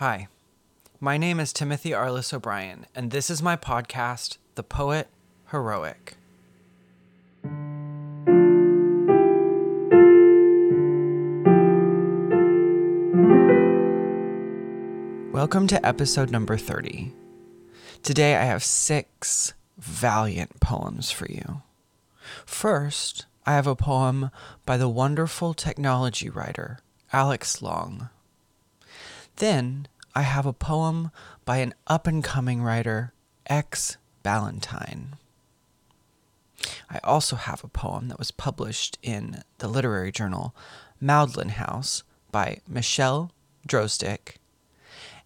Hi, my name is Timothy Arliss O'Brien, and this is my podcast, The Poet Heroic. Welcome to episode number 30. Today I have six valiant poems for you. First, I have a poem by the wonderful technology writer Alex Long. Then, I have a poem by an up and coming writer, X Ballantyne. I also have a poem that was published in the literary journal Maudlin House by Michelle Drozdick.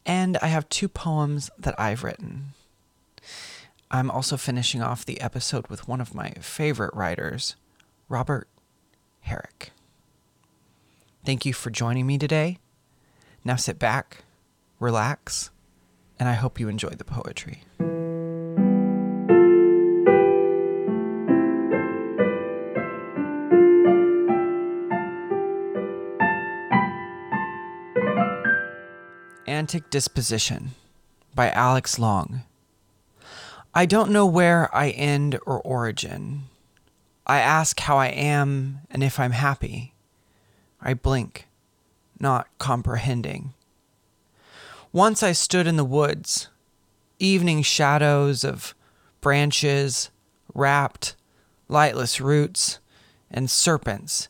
And I have two poems that I've written. I'm also finishing off the episode with one of my favorite writers, Robert Herrick. Thank you for joining me today. Now sit back, relax, and I hope you enjoy the poetry. Antic Disposition by Alex Long. I don't know where I end or origin. I ask how I am and if I'm happy. I blink, not comprehending. Once I stood in the woods, evening shadows of branches, wrapped, lightless roots, and serpents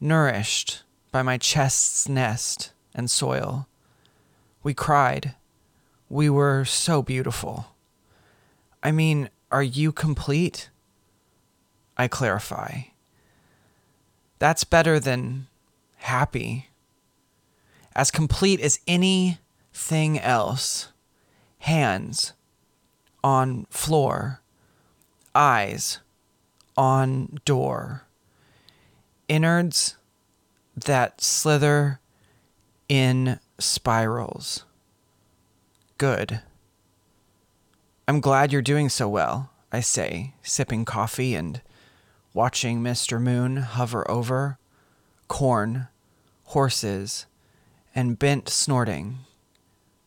nourished by my chest's nest and soil. We cried. We were so beautiful. I mean, are you complete? I clarify. That's better than happy. As complete as anything else. Hands on floor, eyes on door, innards that slither in spirals. Good. I'm glad you're doing so well, I say, sipping coffee and watching Mr. Moon hover over corn, horses, and bent snorting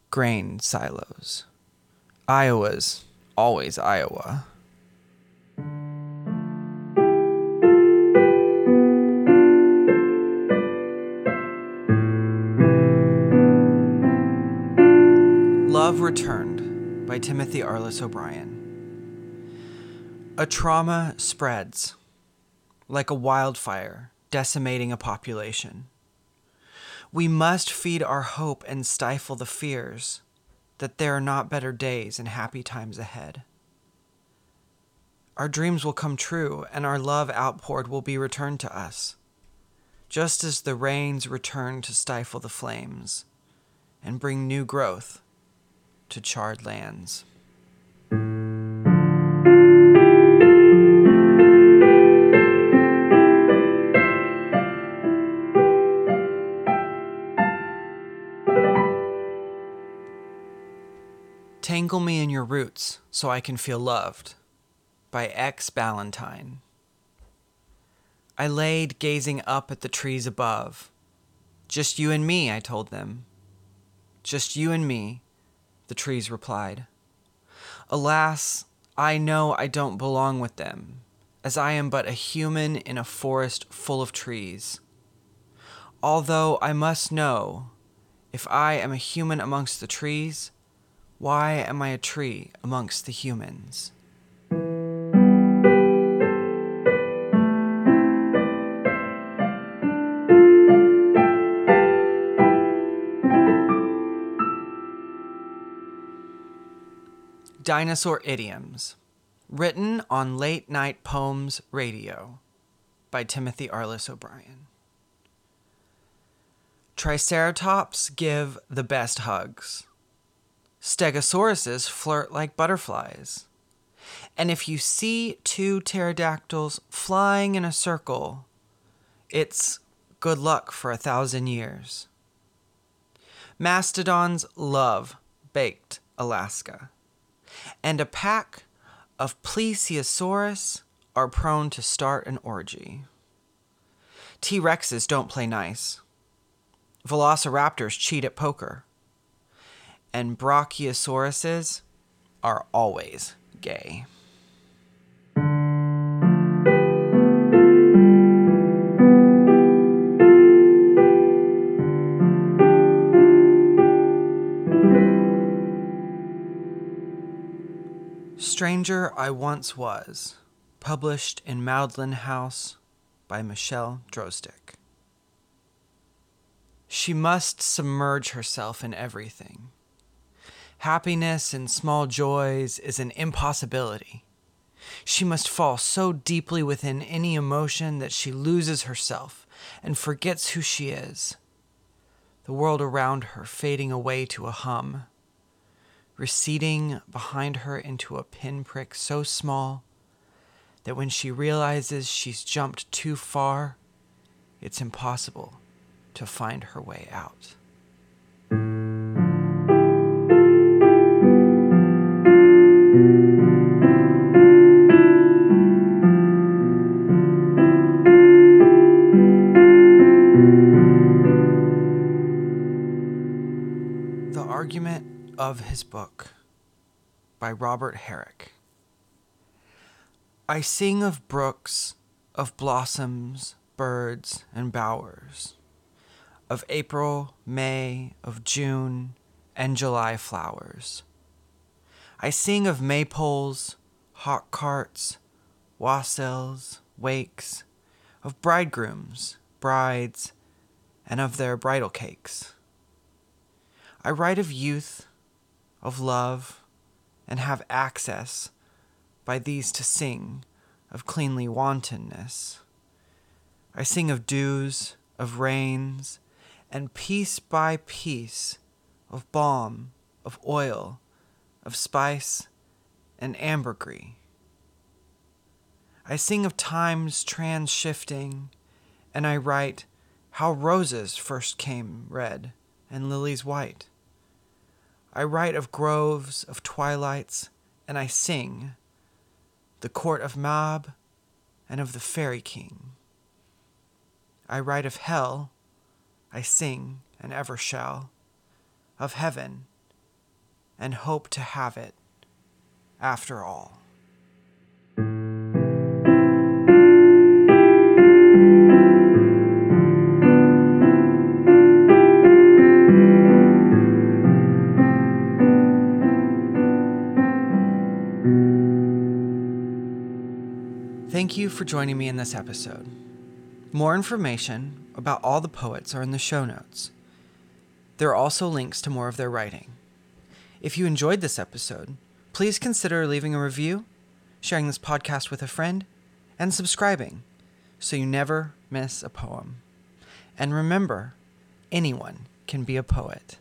grain silos. Iowa's always Iowa. Love Returned by Timothy Arliss O'Brien. A trauma spreads like a wildfire, decimating a population. We must feed our hope and stifle the fears that there are not better days and happy times ahead. Our dreams will come true, and our love outpoured will be returned to us, just as the rains return to stifle the flames and bring new growth to charred lands. Tangle me in your roots so I can feel loved by X Ballantyne. I laid gazing up at the trees above. Just you and me, I told them. Just you and me, the trees replied. Alas, I know I don't belong with them, as I am but a human in a forest full of trees. Although I must know, if I am a human amongst the trees, why am I a tree amongst the humans? Dinosaur Idioms, written on Late Night Pomes Radio by Timothy Arliss O'Brien. Triceratops give the best hugs. Stegosauruses flirt like butterflies. And if you see two pterodactyls flying in a circle, it's good luck for a thousand years. Mastodons love baked Alaska and a pack of plesiosaurus are prone to start an orgy. T Rexes don't play nice. Velociraptors cheat at poker. And brachiosauruses are always gay. Stranger I Once Was, published in Maudlin House by Michelle Drozdick. She must submerge herself in everything. Happiness in small joys is an impossibility. She must fall so deeply within any emotion that she loses herself and forgets who she is. The world around her fading away to a hum receding behind her into a pinprick so small that when she realizes she's jumped too far, it's impossible to find her way out. Argument of his book by Robert Herrick. I sing of brooks, of blossoms, birds, and bowers, of April, May, of June, and July flowers. I sing of maypoles, hock carts, wassails, wakes, of bridegrooms, brides, and of their bridal cakes. I write of youth, of love, and have access by these to sing of cleanly wantonness. I sing of dews, of rains, and piece by piece of balm, of oil, of spice, and ambergris. I sing of times trans shifting, and I write how roses first came red and lilies white I write of groves, of twilights, and I sing the court of Mab and of the fairy king. I write of hell, I sing and ever shall, of heaven, and hope to have it after all. Thank you for joining me in this episode. More information about all the poets are in the show notes. There are also links to more of their writing. If you enjoyed this episode, please consider leaving a review, sharing this podcast with a friend, and subscribing so you never miss a poem. And remember, anyone can be a poet.